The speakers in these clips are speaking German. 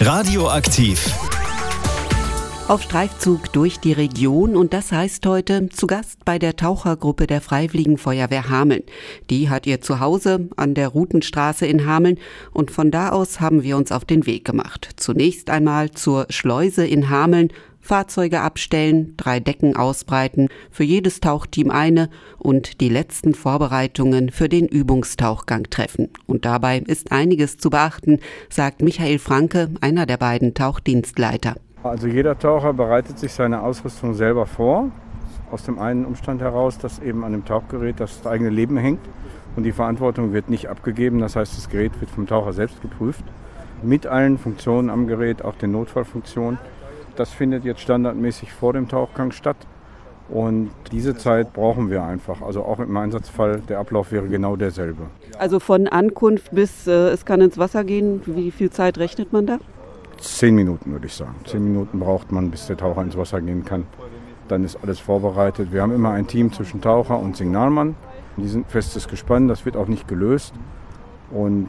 Radioaktiv. Auf Streifzug durch die Region und das heißt heute zu Gast bei der Tauchergruppe der Freiwilligen Feuerwehr Hameln. Die hat ihr Zuhause an der Routenstraße in Hameln und von da aus haben wir uns auf den Weg gemacht. Zunächst einmal zur Schleuse in Hameln, Fahrzeuge abstellen, drei Decken ausbreiten, für jedes Tauchteam eine und die letzten Vorbereitungen für den Übungstauchgang treffen. Und dabei ist einiges zu beachten, sagt Michael Franke, einer der beiden Tauchdienstleiter. Also jeder Taucher bereitet sich seine Ausrüstung selber vor. Aus dem einen Umstand heraus, dass eben an dem Tauchgerät das eigene Leben hängt und die Verantwortung wird nicht abgegeben. Das heißt, das Gerät wird vom Taucher selbst geprüft. Mit allen Funktionen am Gerät, auch den Notfallfunktionen. Das findet jetzt standardmäßig vor dem Tauchgang statt. Und diese Zeit brauchen wir einfach. Also auch im Einsatzfall, der Ablauf wäre genau derselbe. Also von Ankunft bis äh, es kann ins Wasser gehen, wie viel Zeit rechnet man da? Zehn Minuten würde ich sagen. Zehn Minuten braucht man, bis der Taucher ins Wasser gehen kann. Dann ist alles vorbereitet. Wir haben immer ein Team zwischen Taucher und Signalmann. Die sind festes Gespann, das wird auch nicht gelöst. Und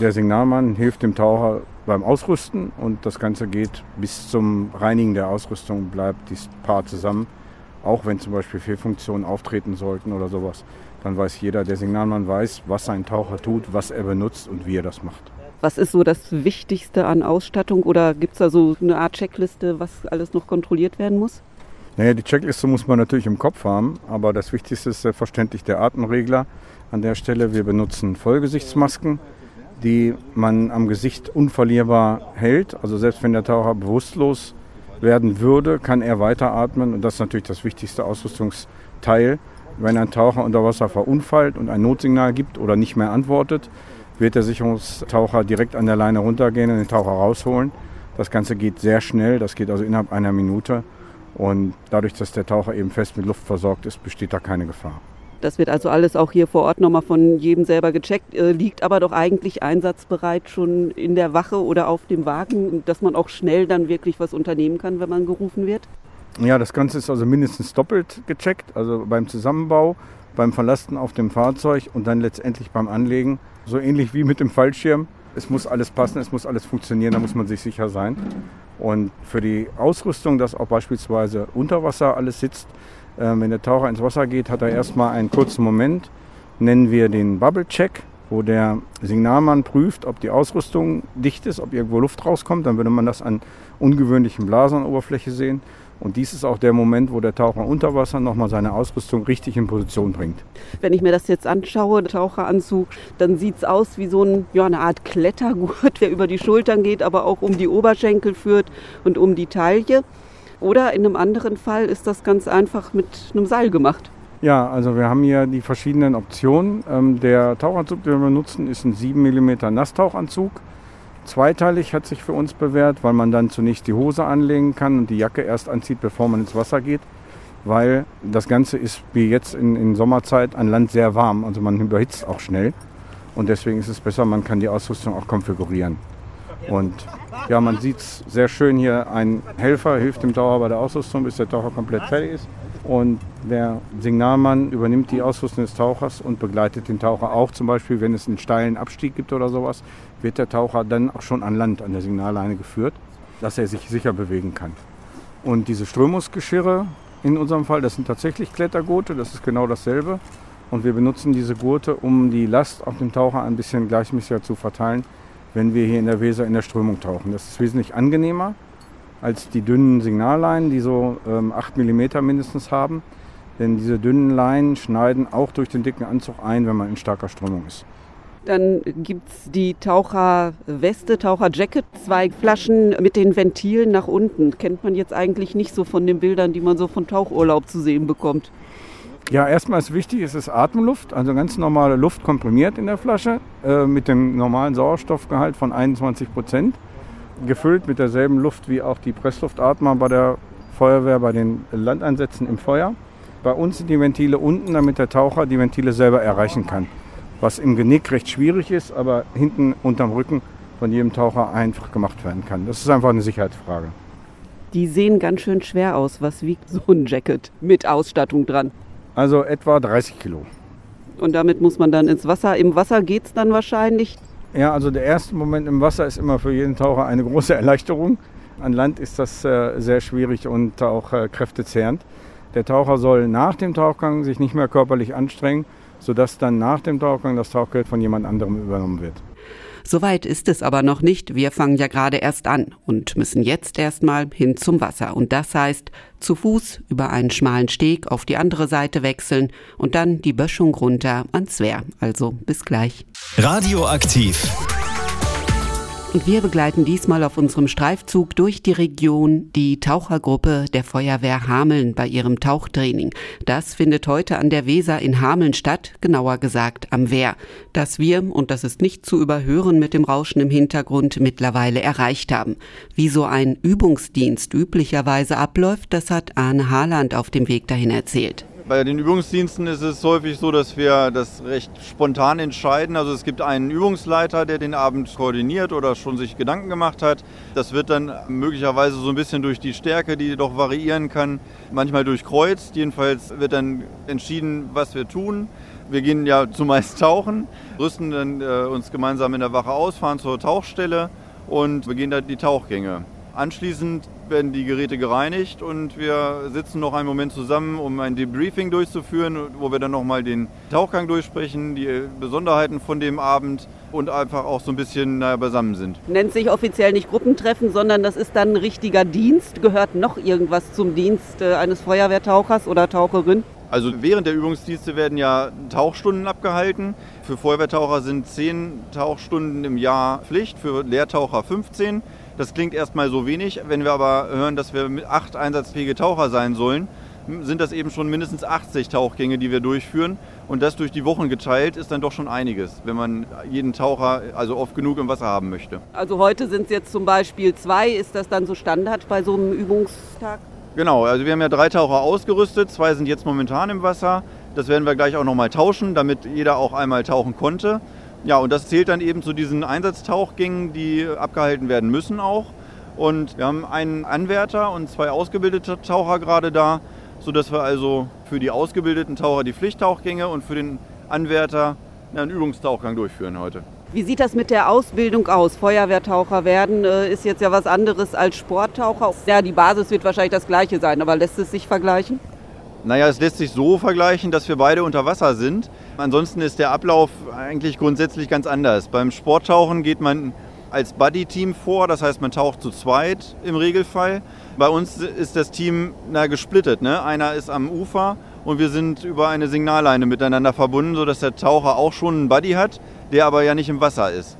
der Signalmann hilft dem Taucher beim Ausrüsten und das Ganze geht bis zum Reinigen der Ausrüstung, bleibt dieses Paar zusammen. Auch wenn zum Beispiel Fehlfunktionen auftreten sollten oder sowas, dann weiß jeder, der Signalmann weiß, was sein Taucher tut, was er benutzt und wie er das macht. Was ist so das Wichtigste an Ausstattung oder gibt es da so eine Art Checkliste, was alles noch kontrolliert werden muss? Naja, die Checkliste muss man natürlich im Kopf haben, aber das Wichtigste ist selbstverständlich der Atemregler. An der Stelle, wir benutzen Vollgesichtsmasken, die man am Gesicht unverlierbar hält. Also selbst wenn der Taucher bewusstlos werden würde, kann er weiteratmen und das ist natürlich das wichtigste Ausrüstungsteil. Wenn ein Taucher unter Wasser verunfallt und ein Notsignal gibt oder nicht mehr antwortet, wird der Sicherungstaucher direkt an der Leine runtergehen und den Taucher rausholen. Das Ganze geht sehr schnell, das geht also innerhalb einer Minute. Und dadurch, dass der Taucher eben fest mit Luft versorgt ist, besteht da keine Gefahr. Das wird also alles auch hier vor Ort nochmal von jedem selber gecheckt, äh, liegt aber doch eigentlich einsatzbereit schon in der Wache oder auf dem Wagen, dass man auch schnell dann wirklich was unternehmen kann, wenn man gerufen wird? Ja, das Ganze ist also mindestens doppelt gecheckt, also beim Zusammenbau, beim Verlasten auf dem Fahrzeug und dann letztendlich beim Anlegen. So ähnlich wie mit dem Fallschirm. Es muss alles passen, es muss alles funktionieren, da muss man sich sicher sein. Und für die Ausrüstung, dass auch beispielsweise unter Wasser alles sitzt, äh, wenn der Taucher ins Wasser geht, hat er erstmal einen kurzen Moment, nennen wir den Bubble Check, wo der Signalmann prüft, ob die Ausrüstung dicht ist, ob irgendwo Luft rauskommt. Dann würde man das an ungewöhnlichen Blasen an der Oberfläche sehen. Und dies ist auch der Moment, wo der Taucher unter Wasser nochmal seine Ausrüstung richtig in Position bringt. Wenn ich mir das jetzt anschaue, der Taucheranzug, dann sieht es aus wie so ein, ja, eine Art Klettergurt, der über die Schultern geht, aber auch um die Oberschenkel führt und um die Taille. Oder in einem anderen Fall ist das ganz einfach mit einem Seil gemacht. Ja, also wir haben hier die verschiedenen Optionen. Ähm, der Tauchanzug, den wir benutzen, ist ein 7 mm Nasstauchanzug. Zweiteilig hat sich für uns bewährt, weil man dann zunächst die Hose anlegen kann und die Jacke erst anzieht, bevor man ins Wasser geht. Weil das Ganze ist wie jetzt in, in Sommerzeit an Land sehr warm. Also man überhitzt auch schnell. Und deswegen ist es besser, man kann die Ausrüstung auch konfigurieren. Und ja, man sieht es sehr schön hier. Ein Helfer hilft dem Taucher bei der Ausrüstung, bis der Taucher komplett fertig ist. Und der Signalmann übernimmt die Ausrüstung des Tauchers und begleitet den Taucher auch. Zum Beispiel, wenn es einen steilen Abstieg gibt oder sowas, wird der Taucher dann auch schon an Land an der Signalleine geführt, dass er sich sicher bewegen kann. Und diese Strömungsgeschirre in unserem Fall, das sind tatsächlich Klettergurte, das ist genau dasselbe. Und wir benutzen diese Gurte, um die Last auf dem Taucher ein bisschen gleichmäßiger zu verteilen, wenn wir hier in der Weser in der Strömung tauchen. Das ist wesentlich angenehmer als die dünnen Signalleinen, die so ähm, 8 mm mindestens haben. Denn diese dünnen Leinen schneiden auch durch den dicken Anzug ein, wenn man in starker Strömung ist. Dann gibt es die Taucherweste, Taucherjacket, zwei Flaschen mit den Ventilen nach unten. Kennt man jetzt eigentlich nicht so von den Bildern, die man so von Tauchurlaub zu sehen bekommt. Ja, erstmal ist wichtig, es ist Atemluft, also ganz normale Luft komprimiert in der Flasche äh, mit dem normalen Sauerstoffgehalt von 21 Prozent gefüllt mit derselben Luft wie auch die Pressluftatmer bei der Feuerwehr bei den Landeinsätzen im Feuer. Bei uns sind die Ventile unten, damit der Taucher die Ventile selber erreichen kann. Was im Genick recht schwierig ist, aber hinten unterm Rücken von jedem Taucher einfach gemacht werden kann. Das ist einfach eine Sicherheitsfrage. Die sehen ganz schön schwer aus. Was wiegt so ein Jacket mit Ausstattung dran? Also etwa 30 Kilo. Und damit muss man dann ins Wasser. Im Wasser geht es dann wahrscheinlich Ja, also der erste Moment im Wasser ist immer für jeden Taucher eine große Erleichterung. An Land ist das äh, sehr schwierig und auch äh, kräftezehrend. Der Taucher soll nach dem Tauchgang sich nicht mehr körperlich anstrengen, sodass dann nach dem Tauchgang das Tauchgeld von jemand anderem übernommen wird. Soweit ist es aber noch nicht. Wir fangen ja gerade erst an und müssen jetzt erstmal hin zum Wasser. Und das heißt, zu Fuß über einen schmalen Steg auf die andere Seite wechseln und dann die Böschung runter ans Wehr. Also bis gleich. Radioaktiv. Und wir begleiten diesmal auf unserem Streifzug durch die Region die Tauchergruppe der Feuerwehr Hameln bei ihrem Tauchtraining. Das findet heute an der Weser in Hameln statt, genauer gesagt am Wehr. Das wir, und das ist nicht zu überhören mit dem Rauschen im Hintergrund, mittlerweile erreicht haben. Wie so ein Übungsdienst üblicherweise abläuft, das hat Arne Haaland auf dem Weg dahin erzählt. Bei den Übungsdiensten ist es häufig so, dass wir das recht spontan entscheiden. Also es gibt einen Übungsleiter, der den Abend koordiniert oder schon sich Gedanken gemacht hat. Das wird dann möglicherweise so ein bisschen durch die Stärke, die doch variieren kann, manchmal durchkreuzt. Jedenfalls wird dann entschieden, was wir tun. Wir gehen ja zumeist tauchen, rüsten dann äh, uns gemeinsam in der Wache aus, fahren zur Tauchstelle und beginnen dann die Tauchgänge. Anschließend werden die Geräte gereinigt und wir sitzen noch einen Moment zusammen, um ein Debriefing durchzuführen, wo wir dann nochmal den Tauchgang durchsprechen, die Besonderheiten von dem Abend und einfach auch so ein bisschen naja, beisammen sind. Nennt sich offiziell nicht Gruppentreffen, sondern das ist dann ein richtiger Dienst. Gehört noch irgendwas zum Dienst äh, eines Feuerwehrtauchers oder Taucherin? Also während der Übungsdienste werden ja Tauchstunden abgehalten. Für Feuerwehrtaucher sind 10 Tauchstunden im Jahr Pflicht, für Lehrtaucher 15. Das klingt erstmal so wenig. Wenn wir aber hören, dass wir acht einsatzfähige Taucher sein sollen, sind das eben schon mindestens 80 Tauchgänge, die wir durchführen. Und das durch die Wochen geteilt ist dann doch schon einiges, wenn man jeden Taucher also oft genug im Wasser haben möchte. Also heute sind es jetzt zum Beispiel zwei. Ist das dann so Standard bei so einem Übungstag? Genau, also wir haben ja drei Taucher ausgerüstet. Zwei sind jetzt momentan im Wasser. Das werden wir gleich auch nochmal tauschen, damit jeder auch einmal tauchen konnte. Ja, und das zählt dann eben zu diesen Einsatztauchgängen, die abgehalten werden müssen auch. Und wir haben einen Anwärter und zwei ausgebildete Taucher gerade da, sodass wir also für die ausgebildeten Taucher die Pflichttauchgänge und für den Anwärter einen Übungstauchgang durchführen heute. Wie sieht das mit der Ausbildung aus? Feuerwehrtaucher werden äh, ist jetzt ja was anderes als Sporttaucher. Ja, die Basis wird wahrscheinlich das gleiche sein, aber lässt es sich vergleichen? Naja, es lässt sich so vergleichen, dass wir beide unter Wasser sind. Ansonsten ist der Ablauf eigentlich grundsätzlich ganz anders. Beim Sporttauchen geht man als Buddy-Team vor, das heißt, man taucht zu zweit im Regelfall. Bei uns ist das Team na, gesplittet. Ne? Einer ist am Ufer und wir sind über eine Signalleine miteinander verbunden, sodass der Taucher auch schon einen Buddy hat, der aber ja nicht im Wasser ist.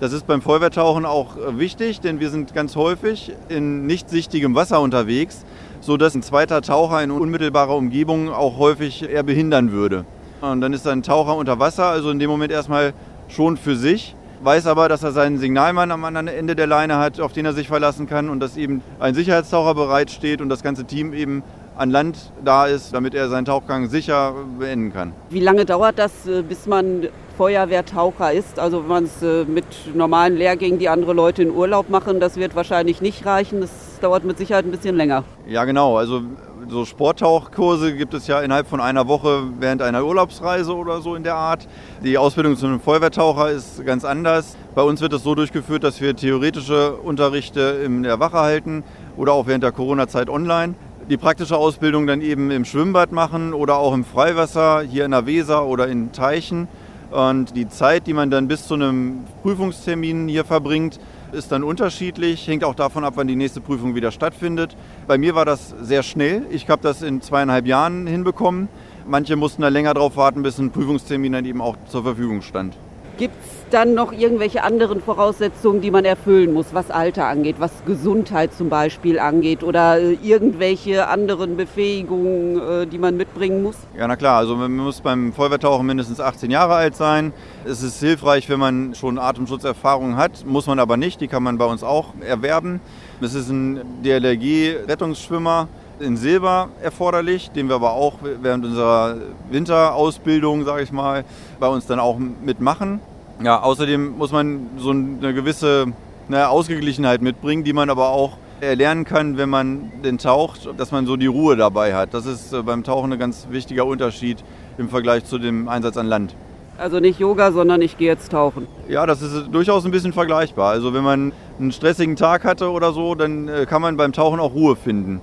Das ist beim Feuerwehrtauchen auch wichtig, denn wir sind ganz häufig in nicht sichtigem Wasser unterwegs so dass ein zweiter Taucher in unmittelbarer Umgebung auch häufig eher behindern würde. Und dann ist ein Taucher unter Wasser, also in dem Moment erstmal schon für sich, weiß aber, dass er seinen Signalmann am anderen Ende der Leine hat, auf den er sich verlassen kann und dass eben ein Sicherheitstaucher bereitsteht und das ganze Team eben an Land da ist, damit er seinen Tauchgang sicher beenden kann. Wie lange dauert das, äh, bis man Feuerwehrtaucher ist? Also wenn man es äh, mit normalen Lehrgängen, die andere Leute in Urlaub machen, das wird wahrscheinlich nicht reichen. Das dauert mit Sicherheit ein bisschen länger. Ja, genau. Also so Sporttauchkurse gibt es ja innerhalb von einer Woche während einer Urlaubsreise oder so in der Art. Die Ausbildung zu einem Feuerwehrtaucher ist ganz anders. Bei uns wird es so durchgeführt, dass wir theoretische Unterrichte in der Wache halten oder auch während der Corona-Zeit online die praktische Ausbildung dann eben im Schwimmbad machen oder auch im Freiwasser, hier in der Weser oder in Teichen. Und die Zeit, die man dann bis zu einem Prüfungstermin hier verbringt, ist dann unterschiedlich, hängt auch davon ab, wann die nächste Prüfung wieder stattfindet. Bei mir war das sehr schnell. Ich habe das in zweieinhalb Jahren hinbekommen. Manche mussten da länger drauf warten, bis ein Prüfungstermin dann eben auch zur Verfügung stand. Gibt es dann noch irgendwelche anderen Voraussetzungen, die man erfüllen muss, was Alter angeht, was Gesundheit zum Beispiel angeht oder äh, irgendwelche anderen Befähigungen, äh, die man mitbringen muss? Ja, na klar. Also man muss beim Feuerwehrtauchen mindestens 18 Jahre alt sein. Es ist hilfreich, wenn man schon Atemschutzerfahrung hat, muss man aber nicht. Die kann man bei uns auch erwerben. Es ist ein DLRG-Rettungsschwimmer in Silber erforderlich, den wir aber auch während unserer Winterausbildung, sage ich mal, bei uns dann auch mitmachen. Ja, außerdem muss man so eine gewisse eine Ausgeglichenheit mitbringen, die man aber auch erlernen kann, wenn man den taucht, dass man so die Ruhe dabei hat. Das ist äh, beim Tauchen ein ganz wichtiger Unterschied im Vergleich zu dem Einsatz an Land. Also nicht Yoga, sondern ich gehe jetzt tauchen. Ja, das ist durchaus ein bisschen vergleichbar. Also wenn man einen stressigen Tag hatte oder so, dann äh, kann man beim Tauchen auch Ruhe finden.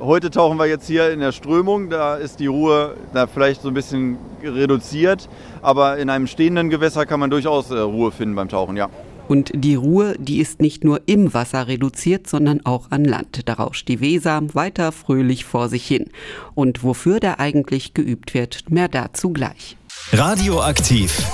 Heute tauchen wir jetzt hier in der Strömung, da ist die Ruhe da vielleicht so ein bisschen reduziert, aber in einem stehenden Gewässer kann man durchaus äh, Ruhe finden beim Tauchen, ja. Und die Ruhe, die ist nicht nur im Wasser reduziert, sondern auch an Land. Da rauscht die Weser weiter fröhlich vor sich hin. Und wofür da eigentlich geübt wird, mehr dazu gleich. Radioaktiv.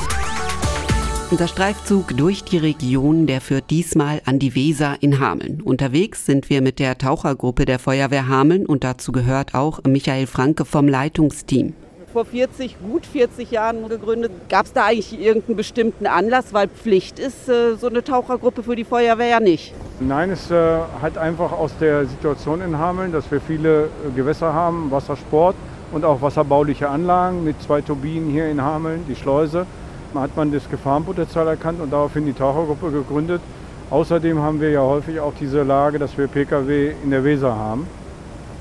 Unser Streifzug durch die Region, der führt diesmal an die Weser in Hameln. Unterwegs sind wir mit der Tauchergruppe der Feuerwehr Hameln und dazu gehört auch Michael Franke vom Leitungsteam. Vor 40, gut 40 Jahren gegründet. Gab es da eigentlich irgendeinen bestimmten Anlass, weil Pflicht ist äh, so eine Tauchergruppe für die Feuerwehr ja nicht? Nein, es äh, hat einfach aus der Situation in Hameln, dass wir viele äh, Gewässer haben, Wassersport und auch wasserbauliche Anlagen mit zwei Turbinen hier in Hameln, die Schleuse hat man das Gefahrenpotenzial erkannt und daraufhin die Tauchergruppe gegründet. Außerdem haben wir ja häufig auch diese Lage, dass wir Pkw in der Weser haben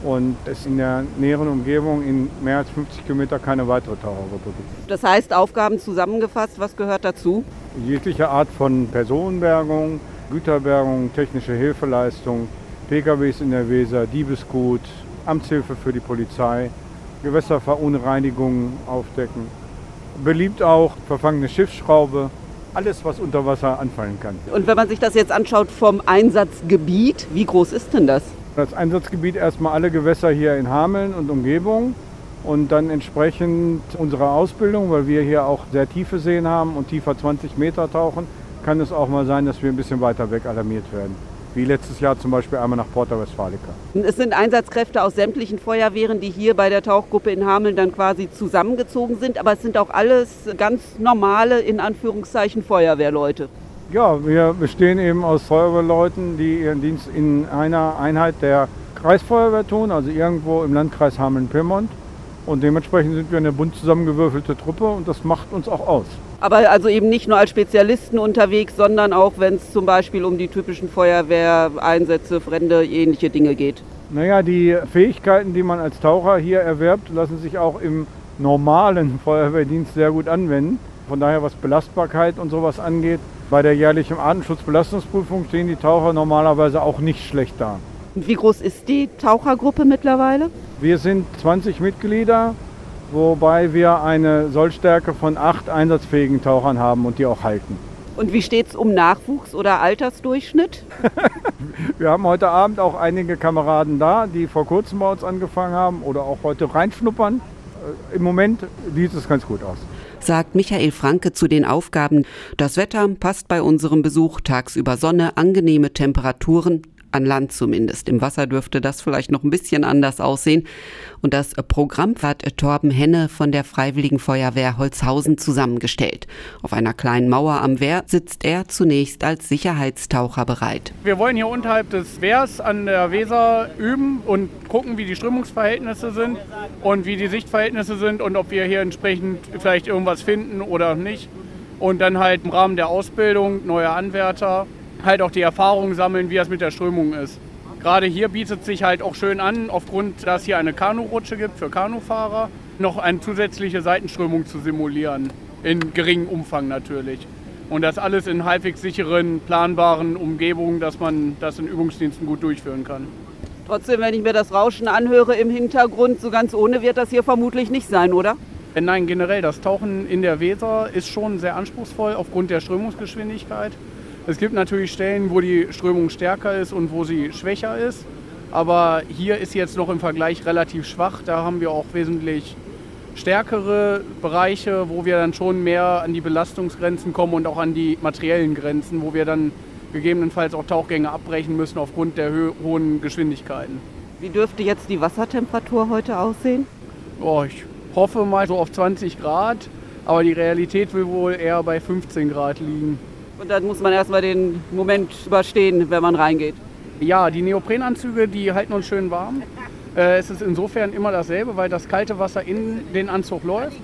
und es in der näheren Umgebung in mehr als 50 Kilometer keine weitere Tauchergruppe gibt. Das heißt, Aufgaben zusammengefasst, was gehört dazu? Jegliche Art von Personenbergung, Güterbergung, technische Hilfeleistung, PKWs in der Weser, Diebesgut, Amtshilfe für die Polizei, Gewässerverunreinigungen aufdecken. Beliebt auch verfangene Schiffsschraube, alles, was unter Wasser anfallen kann. Und wenn man sich das jetzt anschaut vom Einsatzgebiet, wie groß ist denn das? Das Einsatzgebiet erstmal alle Gewässer hier in Hameln und Umgebung und dann entsprechend unserer Ausbildung, weil wir hier auch sehr tiefe Seen haben und tiefer 20 Meter tauchen, kann es auch mal sein, dass wir ein bisschen weiter weg alarmiert werden wie letztes Jahr zum Beispiel einmal nach Porta Westfalica. Es sind Einsatzkräfte aus sämtlichen Feuerwehren, die hier bei der Tauchgruppe in Hameln dann quasi zusammengezogen sind, aber es sind auch alles ganz normale, in Anführungszeichen, Feuerwehrleute. Ja, wir bestehen eben aus Feuerwehrleuten, die ihren Dienst in einer Einheit der Kreisfeuerwehr tun, also irgendwo im Landkreis Hameln-Pyrmont. Und dementsprechend sind wir eine bunt zusammengewürfelte Truppe und das macht uns auch aus. Aber also eben nicht nur als Spezialisten unterwegs, sondern auch, wenn es zum Beispiel um die typischen Feuerwehreinsätze, Fremde, ähnliche Dinge geht. Naja, die Fähigkeiten, die man als Taucher hier erwerbt, lassen sich auch im normalen Feuerwehrdienst sehr gut anwenden. Von daher, was Belastbarkeit und sowas angeht, bei der jährlichen Artenschutzbelastungsprüfung stehen die Taucher normalerweise auch nicht schlecht da. Und wie groß ist die Tauchergruppe mittlerweile? Wir sind 20 Mitglieder, wobei wir eine Sollstärke von acht einsatzfähigen Tauchern haben und die auch halten. Und wie steht es um Nachwuchs oder Altersdurchschnitt? wir haben heute Abend auch einige Kameraden da, die vor kurzem bei uns angefangen haben oder auch heute reinschnuppern. Äh, Im Moment sieht es ganz gut aus sagt Michael Franke zu den Aufgaben. Das Wetter passt bei unserem Besuch tagsüber Sonne, angenehme Temperaturen, an Land zumindest. Im Wasser dürfte das vielleicht noch ein bisschen anders aussehen. Und das Programm hat Torben Henne von der Freiwilligen Feuerwehr Holzhausen zusammengestellt. Auf einer kleinen Mauer am Wehr sitzt er zunächst als Sicherheitstaucher bereit. Wir wollen hier unterhalb des Wehrs an der Weser üben und gucken, wie die Strömungsverhältnisse sind und wie die Sichtverhältnisse sind und ob wir hier entsprechend vielleicht irgendwas finden oder nicht. Und dann halt im Rahmen der Ausbildung neue Anwärter halt auch die Erfahrung sammeln, wie das mit der Strömung ist. Gerade hier bietet sich halt auch schön an, aufgrund, dass hier eine Kanurutsche gibt für Kanufahrer, noch eine zusätzliche Seitenströmung zu simulieren. In geringem Umfang natürlich. Und das alles in halbwegs sicheren, planbaren Umgebungen, dass man das in Übungsdiensten gut durchführen kann. Trotzdem, wenn ich mir das Rauschen anhöre im Hintergrund, so ganz ohne wird das hier vermutlich nicht sein, oder? Nein, generell, das Tauchen in der Weser ist schon sehr anspruchsvoll aufgrund der Strömungsgeschwindigkeit. Es gibt natürlich Stellen, wo die Strömung stärker ist und wo sie schwächer ist. Aber hier ist jetzt noch im Vergleich relativ schwach. Da haben wir auch wesentlich stärkere Bereiche, wo wir dann schon mehr an die Belastungsgrenzen kommen und auch an die materiellen Grenzen, wo wir dann gegebenenfalls auch Tauchgänge abbrechen müssen aufgrund der hohen Geschwindigkeiten. Wie dürfte jetzt die Wassertemperatur heute aussehen? Oh, ich hoffe mal so auf 20 Grad, aber die Realität will wohl eher bei 15 Grad liegen. Und dann muss man erstmal den Moment überstehen, wenn man reingeht. Ja, die Neoprenanzüge, die halten uns schön warm. Äh, es ist insofern immer dasselbe, weil das kalte Wasser in den Anzug läuft,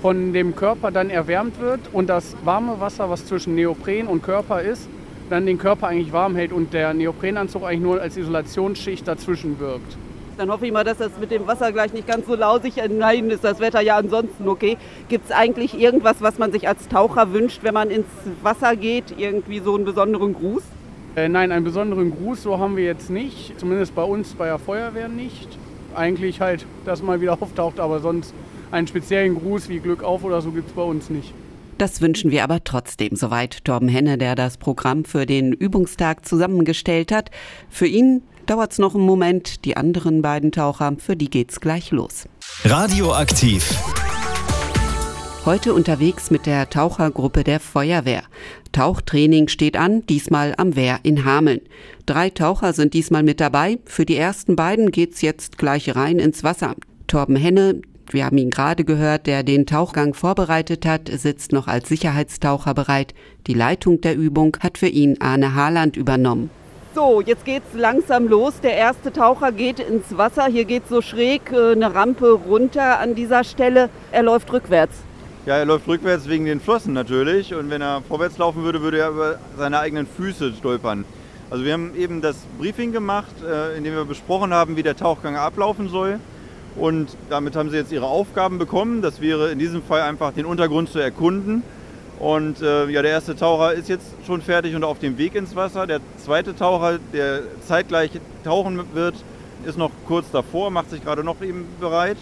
von dem Körper dann erwärmt wird und das warme Wasser, was zwischen Neopren und Körper ist, dann den Körper eigentlich warm hält und der Neoprenanzug eigentlich nur als Isolationsschicht dazwischen wirkt. Dann hoffe ich mal, dass das mit dem Wasser gleich nicht ganz so lausig ist. Nein, ist das Wetter ja ansonsten okay. Gibt es eigentlich irgendwas, was man sich als Taucher wünscht, wenn man ins Wasser geht? Irgendwie so einen besonderen Gruß? Äh, nein, einen besonderen Gruß so haben wir jetzt nicht. Zumindest bei uns bei der Feuerwehr nicht. Eigentlich halt, dass man wieder auftaucht, aber sonst einen speziellen Gruß wie Glück auf oder so gibt es bei uns nicht. Das wünschen wir aber trotzdem. Soweit Torben Henne, der das Programm für den Übungstag zusammengestellt hat. Für ihn dauert es noch einen Moment. Die anderen beiden Taucher, für die geht's gleich los. Radioaktiv. Heute unterwegs mit der Tauchergruppe der Feuerwehr. Tauchtraining steht an, diesmal am Wehr in Hameln. Drei Taucher sind diesmal mit dabei. Für die ersten beiden geht's jetzt gleich rein ins Wasser. Torben Henne, wir haben ihn gerade gehört, der den Tauchgang vorbereitet hat, sitzt noch als Sicherheitstaucher bereit. Die Leitung der Übung hat für ihn Arne Haaland übernommen. So, jetzt geht's langsam los. Der erste Taucher geht ins Wasser. Hier geht so schräg äh, eine Rampe runter an dieser Stelle. Er läuft rückwärts. Ja, er läuft rückwärts wegen den Flossen natürlich. Und wenn er vorwärts laufen würde, würde er über seine eigenen Füße stolpern. Also wir haben eben das Briefing gemacht, äh, in dem wir besprochen haben, wie der Tauchgang ablaufen soll. Und damit haben sie jetzt ihre Aufgaben bekommen. Das wäre in diesem Fall einfach den Untergrund zu erkunden und äh, ja, der erste Taucher ist jetzt schon fertig und auf dem Weg ins Wasser. Der zweite Taucher, der zeitgleich tauchen wird, ist noch kurz davor, macht sich gerade noch eben bereit.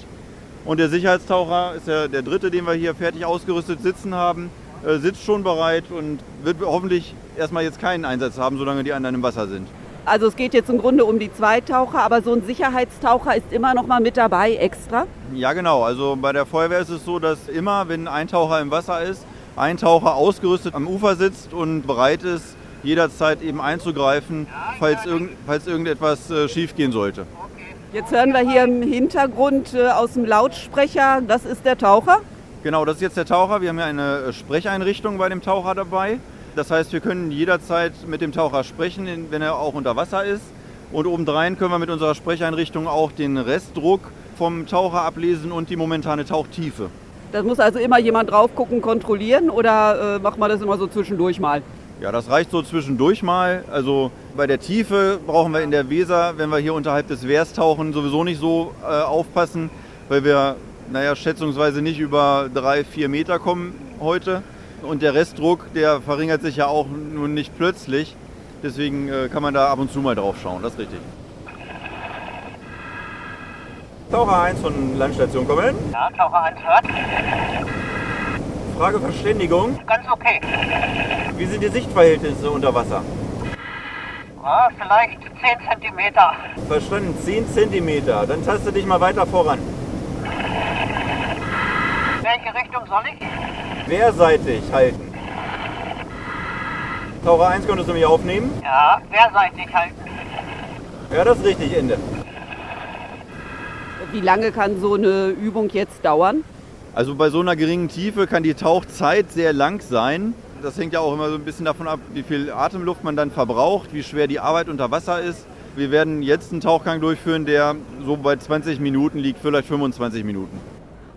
Und der Sicherheitstaucher ist ja der dritte, den wir hier fertig ausgerüstet sitzen haben, äh, sitzt schon bereit und wird hoffentlich erstmal jetzt keinen Einsatz haben, solange die anderen im Wasser sind. Also es geht jetzt im Grunde um die zwei Taucher, aber so ein Sicherheitstaucher ist immer noch mal mit dabei extra? Ja genau, also bei der Feuerwehr ist es so, dass immer, wenn ein Taucher im Wasser ist, Eintaucher ausgerüstet am Ufer sitzt und bereit ist, jederzeit eben einzugreifen, falls, irgend, falls irgendetwas äh, schiefgehen sollte. Jetzt hören wir hier im Hintergrund äh, aus dem Lautsprecher, das ist der Taucher. Genau, das ist jetzt der Taucher. Wir haben ja eine äh, Sprecheinrichtung bei dem Taucher dabei. Das heißt, wir können jederzeit mit dem Taucher sprechen, wenn er auch unter Wasser ist. Und obendrein können wir mit unserer Sprecheinrichtung auch den Restdruck vom Taucher ablesen und die momentane Tauchtiefe. Das muss also immer jemand drauf gucken, kontrollieren oder äh, macht man das immer so zwischendurch mal? Ja, das reicht so zwischendurch mal. Also bei der Tiefe brauchen wir in der Weser, wenn wir hier unterhalb des Wehrs tauchen, sowieso nicht so äh, aufpassen, weil wir, naja, schätzungsweise nicht über drei, vier Meter kommen heute. Und der Restdruck, der verringert sich ja auch nun nicht plötzlich. Deswegen äh, kann man da ab und zu mal drauf schauen, das ist richtig. Taucher 1 von Landstation kommen. Ja, Taucher 1 hört. Frage Verständigung. Ganz okay. Wie sind die Sichtverhältnisse unter Wasser? Ja, vielleicht 10 cm. Verstanden, 10 cm. Dann taste dich mal weiter voran. Welche Richtung soll ich? Wehrseitig halten. Taucher 1 konntest du mich aufnehmen? Ja, wehrseitig halten. Ja, das ist richtig, Ende. Wie lange kann so eine Übung jetzt dauern? Also bei so einer geringen Tiefe kann die Tauchzeit sehr lang sein. Das hängt ja auch immer so ein bisschen davon ab, wie viel Atemluft man dann verbraucht, wie schwer die Arbeit unter Wasser ist. Wir werden jetzt einen Tauchgang durchführen, der so bei 20 Minuten liegt, vielleicht 25 Minuten.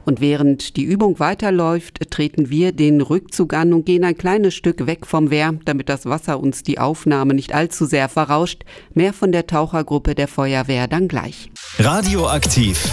Und während die Übung weiterläuft, treten wir den Rückzug an und gehen ein kleines Stück weg vom Wehr, damit das Wasser uns die Aufnahme nicht allzu sehr verrauscht. Mehr von der Tauchergruppe der Feuerwehr dann gleich. Radioaktiv.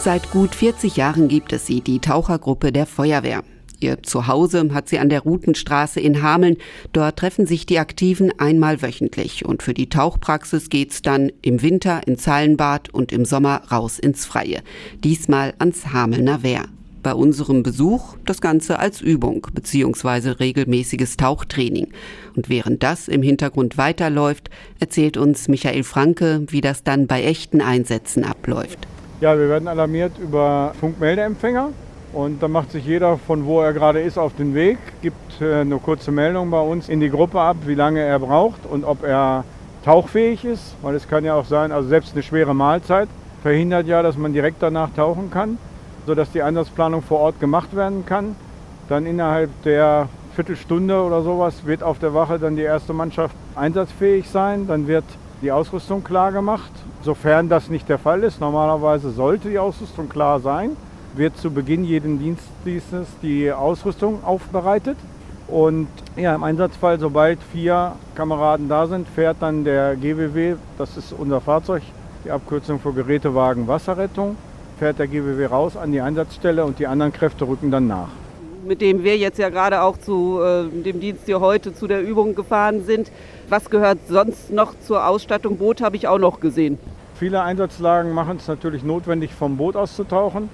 Seit gut 40 Jahren gibt es sie, die Tauchergruppe der Feuerwehr. Ihr Zuhause hat sie an der Routenstraße in Hameln. Dort treffen sich die Aktiven einmal wöchentlich. Und für die Tauchpraxis geht's dann im Winter ins Hallenbad und im Sommer raus ins Freie. Diesmal ans Hamelner Wehr. Bei unserem Besuch das Ganze als Übung bzw. regelmäßiges Tauchtraining. Und während das im Hintergrund weiterläuft, erzählt uns Michael Franke, wie das dann bei echten Einsätzen abläuft. Ja, wir werden alarmiert über Funkmeldeempfänger. Und dann macht sich jeder von wo er gerade ist auf den Weg, gibt äh, eine kurze Meldung bei uns in die Gruppe ab, wie lange er braucht und ob er tauchfähig ist. Weil es kann ja auch sein, also selbst eine schwere Mahlzeit verhindert ja, dass man direkt danach tauchen kann, sodass die Einsatzplanung vor Ort gemacht werden kann. Dann innerhalb der Viertelstunde oder sowas wird auf der Wache dann die erste Mannschaft einsatzfähig sein. Dann wird die Ausrüstung klar gemacht, sofern das nicht der Fall ist. Normalerweise sollte die Ausrüstung klar sein wird zu Beginn jeden Dienstdienstes die Ausrüstung aufbereitet. Und ja, im Einsatzfall, sobald vier Kameraden da sind, fährt dann der GWW, das ist unser Fahrzeug, die Abkürzung für Gerätewagen Wasserrettung, fährt der GWW raus an die Einsatzstelle und die anderen Kräfte rücken dann nach. Mit dem wir jetzt ja gerade auch zu äh, dem Dienst hier heute zu der Übung gefahren sind. Was gehört sonst noch zur Ausstattung? Boot habe ich auch noch gesehen. Viele Einsatzlagen machen es natürlich notwendig, vom Boot auszutauchen.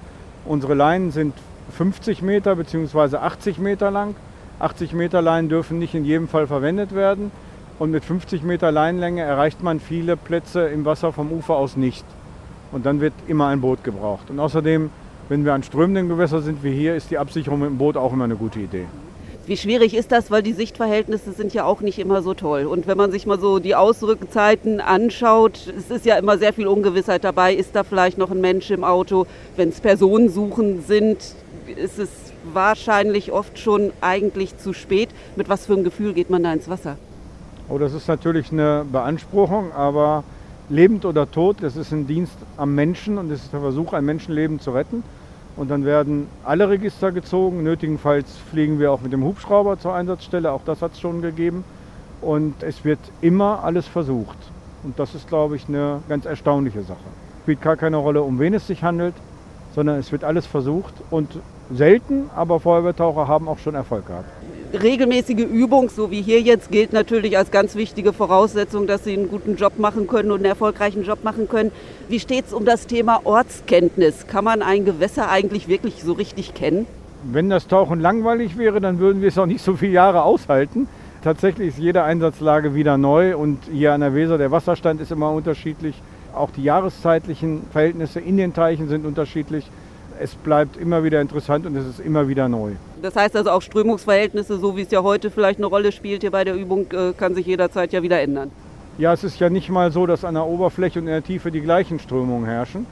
Unsere Leinen sind 50 Meter bzw. 80 Meter lang. 80 Meter Leinen dürfen nicht in jedem Fall verwendet werden. Und mit 50 Meter Leinenlänge erreicht man viele Plätze im Wasser vom Ufer aus nicht. Und dann wird immer ein Boot gebraucht. Und außerdem, wenn wir an strömenden Gewässern sind wie hier, ist die Absicherung mit dem Boot auch immer eine gute Idee. Wie schwierig ist das, weil die Sichtverhältnisse sind ja auch nicht immer so toll. Und wenn man sich mal so die Ausrückzeiten anschaut, es ist ja immer sehr viel Ungewissheit dabei. Ist da vielleicht noch ein Mensch im Auto? Wenn es Personensuchen sind, ist es wahrscheinlich oft schon eigentlich zu spät. Mit was für einem Gefühl geht man da ins Wasser? Oh, das ist natürlich eine Beanspruchung, aber lebend oder tot, das ist ein Dienst am Menschen und es ist der Versuch, ein Menschenleben zu retten. Und dann werden alle Register gezogen. Nötigenfalls fliegen wir auch mit dem Hubschrauber zur Einsatzstelle, auch das hat es schon gegeben. Und es wird immer alles versucht. Und das ist, glaube ich, eine ganz erstaunliche Sache. Es spielt gar keine Rolle, um wen es sich handelt, sondern es wird alles versucht. Und selten, aber Feuerwehrtaucher haben auch schon Erfolg gehabt regelmäßige Übung, so wie hier jetzt, gilt natürlich als ganz wichtige Voraussetzung, dass Sie einen guten Job machen können und einen erfolgreichen Job machen können. Wie steht es um das Thema Ortskenntnis? Kann man ein Gewässer eigentlich wirklich so richtig kennen? Wenn das Tauchen langweilig wäre, dann würden wir es auch nicht so viele Jahre aushalten. Tatsächlich ist jede Einsatzlage wieder neu und hier an der Weser, der Wasserstand ist immer unterschiedlich. Auch die jahreszeitlichen Verhältnisse in den Teichen sind unterschiedlich es bleibt immer wieder interessant und es ist immer wieder neu. Das heißt also auch Strömungsverhältnisse, so wie es ja heute vielleicht eine Rolle spielt hier bei der Übung, äh, kann sich jederzeit ja wieder ändern. Ja, es ist ja nicht mal so, dass an der Oberfläche und in der Tiefe die gleichen Strömungen herrschen.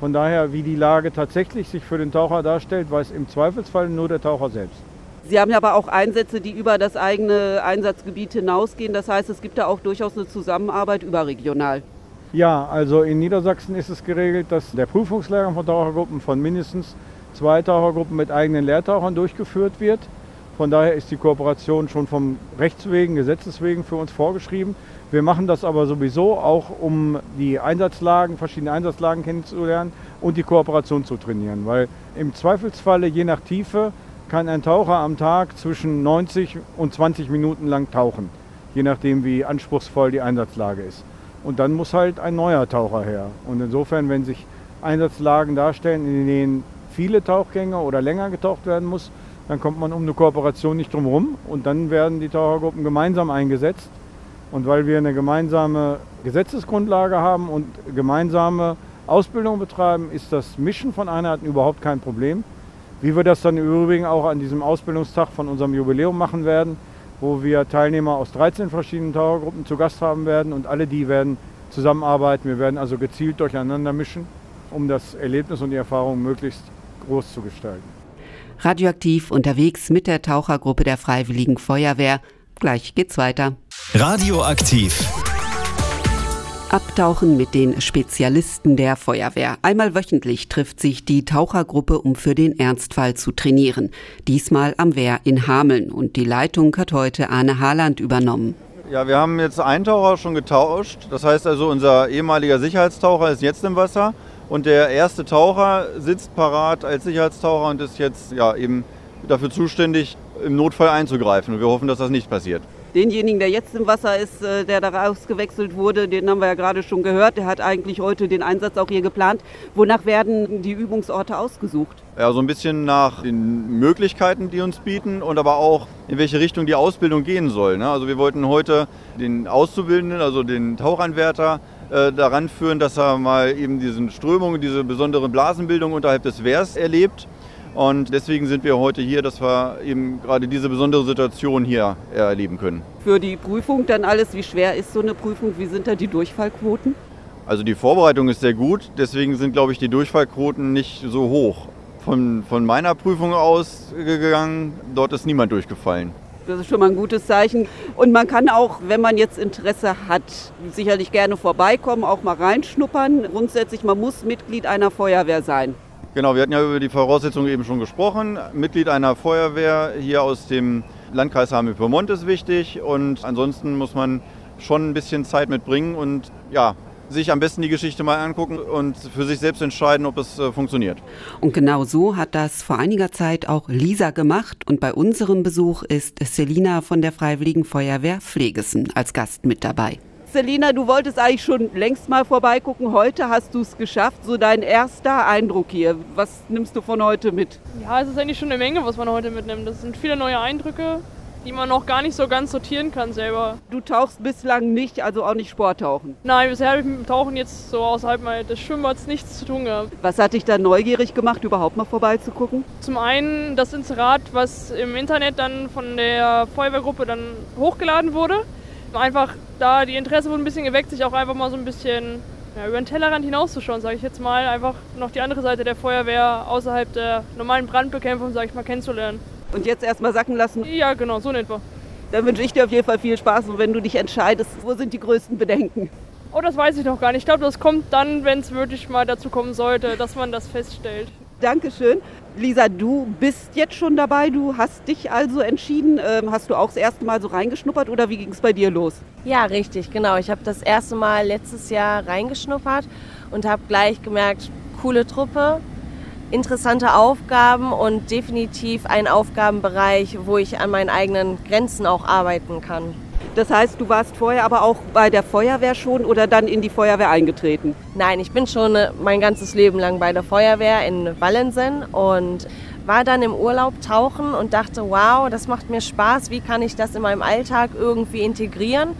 Von daher, wie die Lage tatsächlich sich für den Taucher darstellt, weiß im Zweifelsfall nur der Taucher selbst. Sie haben ja aber auch Einsätze, die über das eigene Einsatzgebiet hinausgehen. Das heißt, es gibt da auch durchaus eine Zusammenarbeit überregional. Ja, also in Niedersachsen ist es geregelt, dass der Prüfungslehrgang von Tauchergruppen von mindestens zwei Tauchergruppen mit eigenen Lehrtauchern durchgeführt wird. Von daher ist die Kooperation schon vom Rechtswegen, Gesetzeswegen für uns vorgeschrieben. Wir machen das aber sowieso auch, um die Einsatzlagen, verschiedene Einsatzlagen kennenzulernen und die Kooperation zu trainieren. Weil im Zweifelsfalle, je nach Tiefe, kann ein Taucher am Tag zwischen 90 und 20 Minuten lang tauchen, je nachdem, wie anspruchsvoll die Einsatzlage ist. Und dann muss halt ein neuer Taucher her. Und insofern, wenn sich Einsatzlagen darstellen, in denen viele Tauchgänge oder länger getaucht werden muss, dann kommt man um eine Kooperation nicht drum herum. Und dann werden die Tauchergruppen gemeinsam eingesetzt. Und weil wir eine gemeinsame Gesetzesgrundlage haben und gemeinsame Ausbildung betreiben, ist das Mischen von Einheiten überhaupt kein Problem. Wie wir das dann im Übrigen auch an diesem Ausbildungstag von unserem Jubiläum machen werden, wo wir Teilnehmer aus 13 verschiedenen Towergruppen zu Gast haben werden und alle die werden zusammenarbeiten. Wir werden also gezielt durcheinander mischen, um das Erlebnis und die Erfahrung möglichst groß zu gestalten. Radioaktiv unterwegs mit der Tauchergruppe der Freiwilligen Feuerwehr. Gleich geht's weiter. Radioaktiv. Abtauchen mit den Spezialisten der Feuerwehr. Einmal wöchentlich trifft sich die Tauchergruppe, um für den Ernstfall zu trainieren. Diesmal am Wehr in Hameln. Und die Leitung hat heute Arne Haaland übernommen. Ja, wir haben jetzt einen Taucher schon getauscht. Das heißt also, unser ehemaliger Sicherheitstaucher ist jetzt im Wasser. Und der erste Taucher sitzt parat als Sicherheitstaucher und ist jetzt ja, eben dafür zuständig, im Notfall einzugreifen. Und wir hoffen, dass das nicht passiert. Denjenigen, der jetzt im Wasser ist, äh, der da rausgewechselt wurde, den haben wir ja gerade schon gehört. Der hat eigentlich heute den Einsatz auch hier geplant. Wonach werden die Übungsorte ausgesucht? Ja, so ein bisschen nach den Möglichkeiten, die uns bieten und aber auch in welche Richtung die Ausbildung gehen soll. Ne? Also wir wollten heute den Auszubildenden, also den Tauchanwärter, äh, daran führen, dass er mal eben diesen Strömungen, diese besondere Blasenbildung unterhalb des Wehrs erlebt und deswegen sind wir heute hier, dass wir eben gerade diese besondere Situation hier erleben können. Für die Prüfung dann alles, wie schwer ist so eine Prüfung? Wie sind da die Durchfallquoten? Also die Vorbereitung ist sehr gut, deswegen sind, glaube ich, die Durchfallquoten nicht so hoch. Von, von meiner Prüfung ausgegangen, dort ist niemand durchgefallen. Das ist schon mal ein gutes Zeichen. Und man kann auch, wenn man jetzt Interesse hat, sicherlich gerne vorbeikommen, auch mal reinschnuppern. Grundsätzlich, man muss Mitglied einer Feuerwehr sein. Genau, wir hatten ja über die Voraussetzungen eben schon gesprochen. Mitglied einer Feuerwehr hier aus dem Landkreis Hameln-Pyrmont ist wichtig und ansonsten muss man schon ein bisschen Zeit mitbringen und ja, sich am besten die Geschichte mal angucken und für sich selbst entscheiden, ob es äh, funktioniert. Und genau so hat das vor einiger Zeit auch Lisa gemacht. Und bei unserem Besuch ist Selina von der Freiwilligen Feuerwehr Pflegesen als Gast mit dabei. Selina, du wolltest eigentlich schon längst mal vorbeigucken. Heute hast du es geschafft. So dein erster Eindruck hier. Was nimmst du von heute mit? Ja, es ist eigentlich schon eine Menge, was man heute mitnimmt. Das sind viele neue Eindrücke, die man noch gar nicht so ganz sortieren kann selber. Du tauchst bislang nicht, also auch nicht Sporttauchen. Nein, bisher habe ich mit dem Tauchen jetzt so außerhalb des Schwimmbads nichts zu tun gehabt. Was hat dich da neugierig gemacht, überhaupt mal vorbeizugucken? Zum einen das Inserat, was im Internet dann von der Feuerwehrgruppe dann hochgeladen wurde. Einfach da die Interesse wurde ein bisschen geweckt, sich auch einfach mal so ein bisschen ja, über den Tellerrand hinauszuschauen, sage ich jetzt mal. Einfach noch die andere Seite der Feuerwehr außerhalb der normalen Brandbekämpfung, sage ich mal, kennenzulernen. Und jetzt erstmal sacken lassen? Ja, genau, so in etwa. Dann wünsche ich dir auf jeden Fall viel Spaß und wenn du dich entscheidest, wo sind die größten Bedenken? Oh, das weiß ich noch gar nicht. Ich glaube, das kommt dann, wenn es wirklich mal dazu kommen sollte, dass man das feststellt. Dankeschön. Lisa, du bist jetzt schon dabei. Du hast dich also entschieden. Ähm, hast du auch das erste Mal so reingeschnuppert oder wie ging es bei dir los? Ja, richtig, genau. Ich habe das erste Mal letztes Jahr reingeschnuppert und habe gleich gemerkt, coole Truppe, interessante Aufgaben und definitiv ein Aufgabenbereich, wo ich an meinen eigenen Grenzen auch arbeiten kann. Das heißt, du warst vorher aber auch bei der Feuerwehr schon oder dann in die Feuerwehr eingetreten? Nein, ich bin schon äh, mein ganzes Leben lang bei der Feuerwehr in Wallensen und war dann im Urlaub tauchen und dachte, wow, das macht mir Spaß, wie kann ich das in meinem Alltag irgendwie integrieren?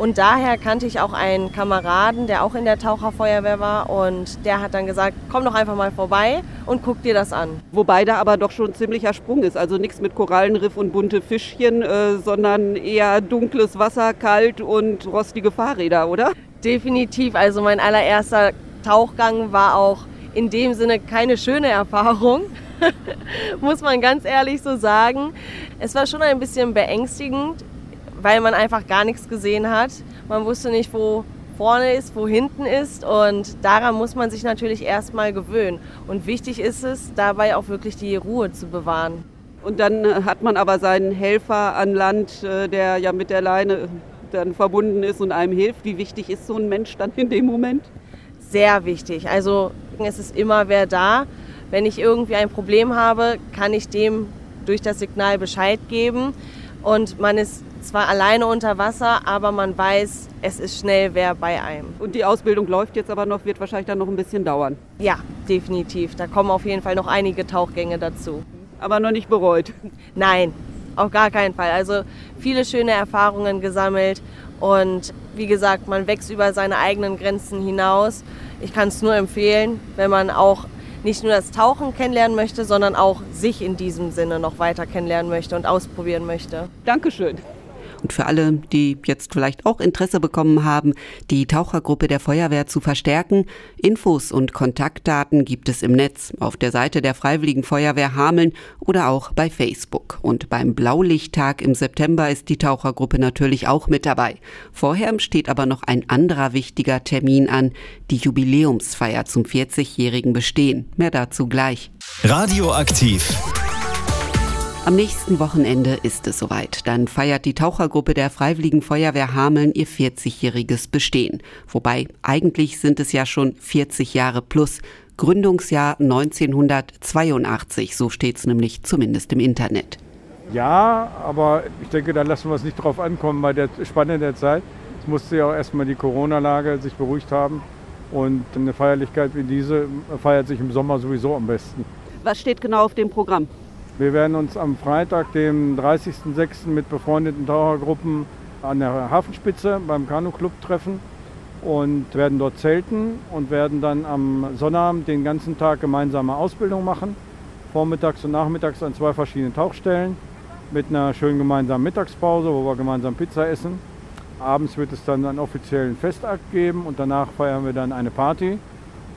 Und daher kannte ich auch einen Kameraden, der auch in der Taucherfeuerwehr war und der hat dann gesagt, komm doch einfach mal vorbei und guck dir das an. Wobei da aber doch schon ein ziemlicher Sprung ist. Also nichts mit Korallenriff und bunte Fischchen, äh, sondern eher dunkles Wasser, kalt und rostige Fahrräder, oder? Definitiv. Also mein allererster Tauchgang war auch in dem Sinne keine schöne Erfahrung. Muss man ganz ehrlich so sagen. Es war schon ein bisschen beängstigend, weil man einfach gar nichts gesehen hat. Man wusste nicht, wo vorne ist, wo hinten ist und daran muss man sich natürlich erstmal gewöhnen. Und wichtig ist es, dabei auch wirklich die Ruhe zu bewahren. Und dann äh, hat man aber seinen Helfer an Land, äh, der ja mit der Leine dann verbunden ist und einem hilft. Wie wichtig ist so ein Mensch dann in dem Moment? Sehr wichtig. Also es ist immer wer da. Wenn ich irgendwie ein Problem habe, kann ich dem durch das Signal Bescheid geben und man ist zwar alleine unter Wasser, aber man weiß, es ist schnell wer bei einem. Und die Ausbildung läuft jetzt aber noch, wird wahrscheinlich dann noch ein bisschen dauern. Ja, definitiv. Da kommen auf jeden Fall noch einige Tauchgänge dazu. Aber noch nicht bereut. Nein, auf gar keinen Fall. Also viele schöne Erfahrungen gesammelt und wie gesagt, man wächst über seine eigenen Grenzen hinaus. Ich kann es nur empfehlen, wenn man auch nicht nur das Tauchen kennenlernen möchte, sondern auch sich in diesem Sinne noch weiter kennenlernen möchte und ausprobieren möchte. Dankeschön. Und für alle, die jetzt vielleicht auch Interesse bekommen haben, die Tauchergruppe der Feuerwehr zu verstärken, Infos und Kontaktdaten gibt es im Netz auf der Seite der Freiwilligen Feuerwehr Hameln oder auch bei Facebook. Und beim Blaulichttag im September ist die Tauchergruppe natürlich auch mit dabei. Vorher steht aber noch ein anderer wichtiger Termin an, die Jubiläumsfeier zum 40-jährigen Bestehen. Mehr dazu gleich. Radioaktiv. Am nächsten Wochenende ist es soweit. Dann feiert die Tauchergruppe der Freiwilligen Feuerwehr Hameln ihr 40-jähriges Bestehen. Wobei eigentlich sind es ja schon 40 Jahre plus. Gründungsjahr 1982, so steht es nämlich zumindest im Internet. Ja, aber ich denke, da lassen wir es nicht drauf ankommen bei der Spanne der Zeit. Es musste ja auch erstmal die Corona-Lage sich beruhigt haben. Und eine Feierlichkeit wie diese feiert sich im Sommer sowieso am besten. Was steht genau auf dem Programm? Wir werden uns am Freitag, dem 30.06. mit befreundeten Tauchergruppen an der Hafenspitze beim Kanu-Club treffen und werden dort zelten und werden dann am Sonnabend den ganzen Tag gemeinsame Ausbildung machen. Vormittags und nachmittags an zwei verschiedenen Tauchstellen mit einer schönen gemeinsamen Mittagspause, wo wir gemeinsam Pizza essen. Abends wird es dann einen offiziellen Festakt geben und danach feiern wir dann eine Party.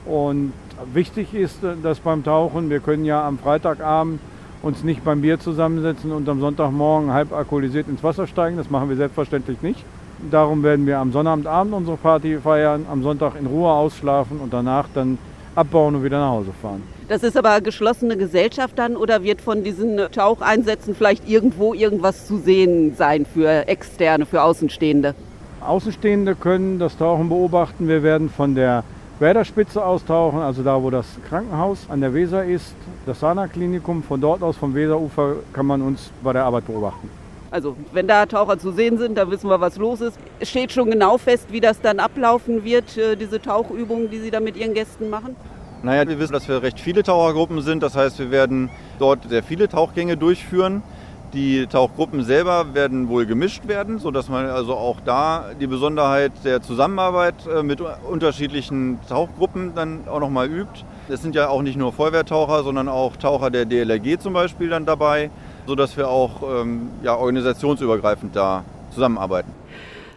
Und wichtig ist, dass beim Tauchen, wir können ja am Freitagabend uns nicht beim Bier zusammensetzen und am Sonntagmorgen halb alkoholisiert ins Wasser steigen. Das machen wir selbstverständlich nicht. Darum werden wir am Sonnabendabend unsere Party feiern, am Sonntag in Ruhe ausschlafen und danach dann abbauen und wieder nach Hause fahren. Das ist aber geschlossene Gesellschaft dann oder wird von diesen Taucheinsätzen vielleicht irgendwo irgendwas zu sehen sein für Externe, für Außenstehende? Außenstehende können das Tauchen beobachten. Wir werden von der Werderspitze austauchen, also da, wo das Krankenhaus an der Weser ist, das Sana-Klinikum. Von dort aus, vom Weserufer, kann man uns bei der Arbeit beobachten. Also wenn da Taucher zu sehen sind, dann wissen wir, was los ist. Es steht schon genau fest, wie das dann ablaufen wird, äh, diese Tauchübungen, die Sie da mit Ihren Gästen machen? Naja, wir wissen, dass wir recht viele Tauchergruppen sind. Das heißt, wir werden dort sehr viele Tauchgänge durchführen. Die Tauchgruppen selber werden wohl gemischt werden, sodass man also auch da die Besonderheit der Zusammenarbeit äh, mit unterschiedlichen Tauchgruppen dann auch nochmal übt. Es sind ja auch nicht nur Feuerwehrtaucher, sondern auch Taucher der DLRG zum Beispiel dann dabei, sodass wir auch ähm, ja, organisationsübergreifend da zusammenarbeiten.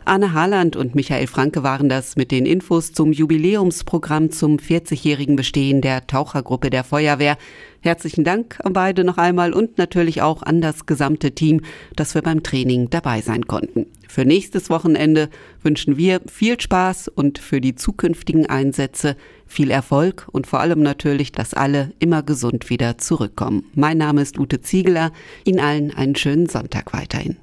Anne Harland und Michael Franke waren das mit den Infos zum Jubiläumsprogramm zum 40-jährigen Bestehen der Tauchergruppe der Feuerwehr. Herzlichen Dank an beide noch einmal und natürlich auch an das gesamte Team, dass wir beim Training dabei sein konnten. Für nächstes Wochenende wünschen wir viel Spaß und für die zukünftigen Einsätze viel Erfolg und vor allem natürlich, dass alle immer gesund wieder zurückkommen. Mein Name ist Ute Ziegeler. Ihnen allen einen schönen Sonntag weiterhin.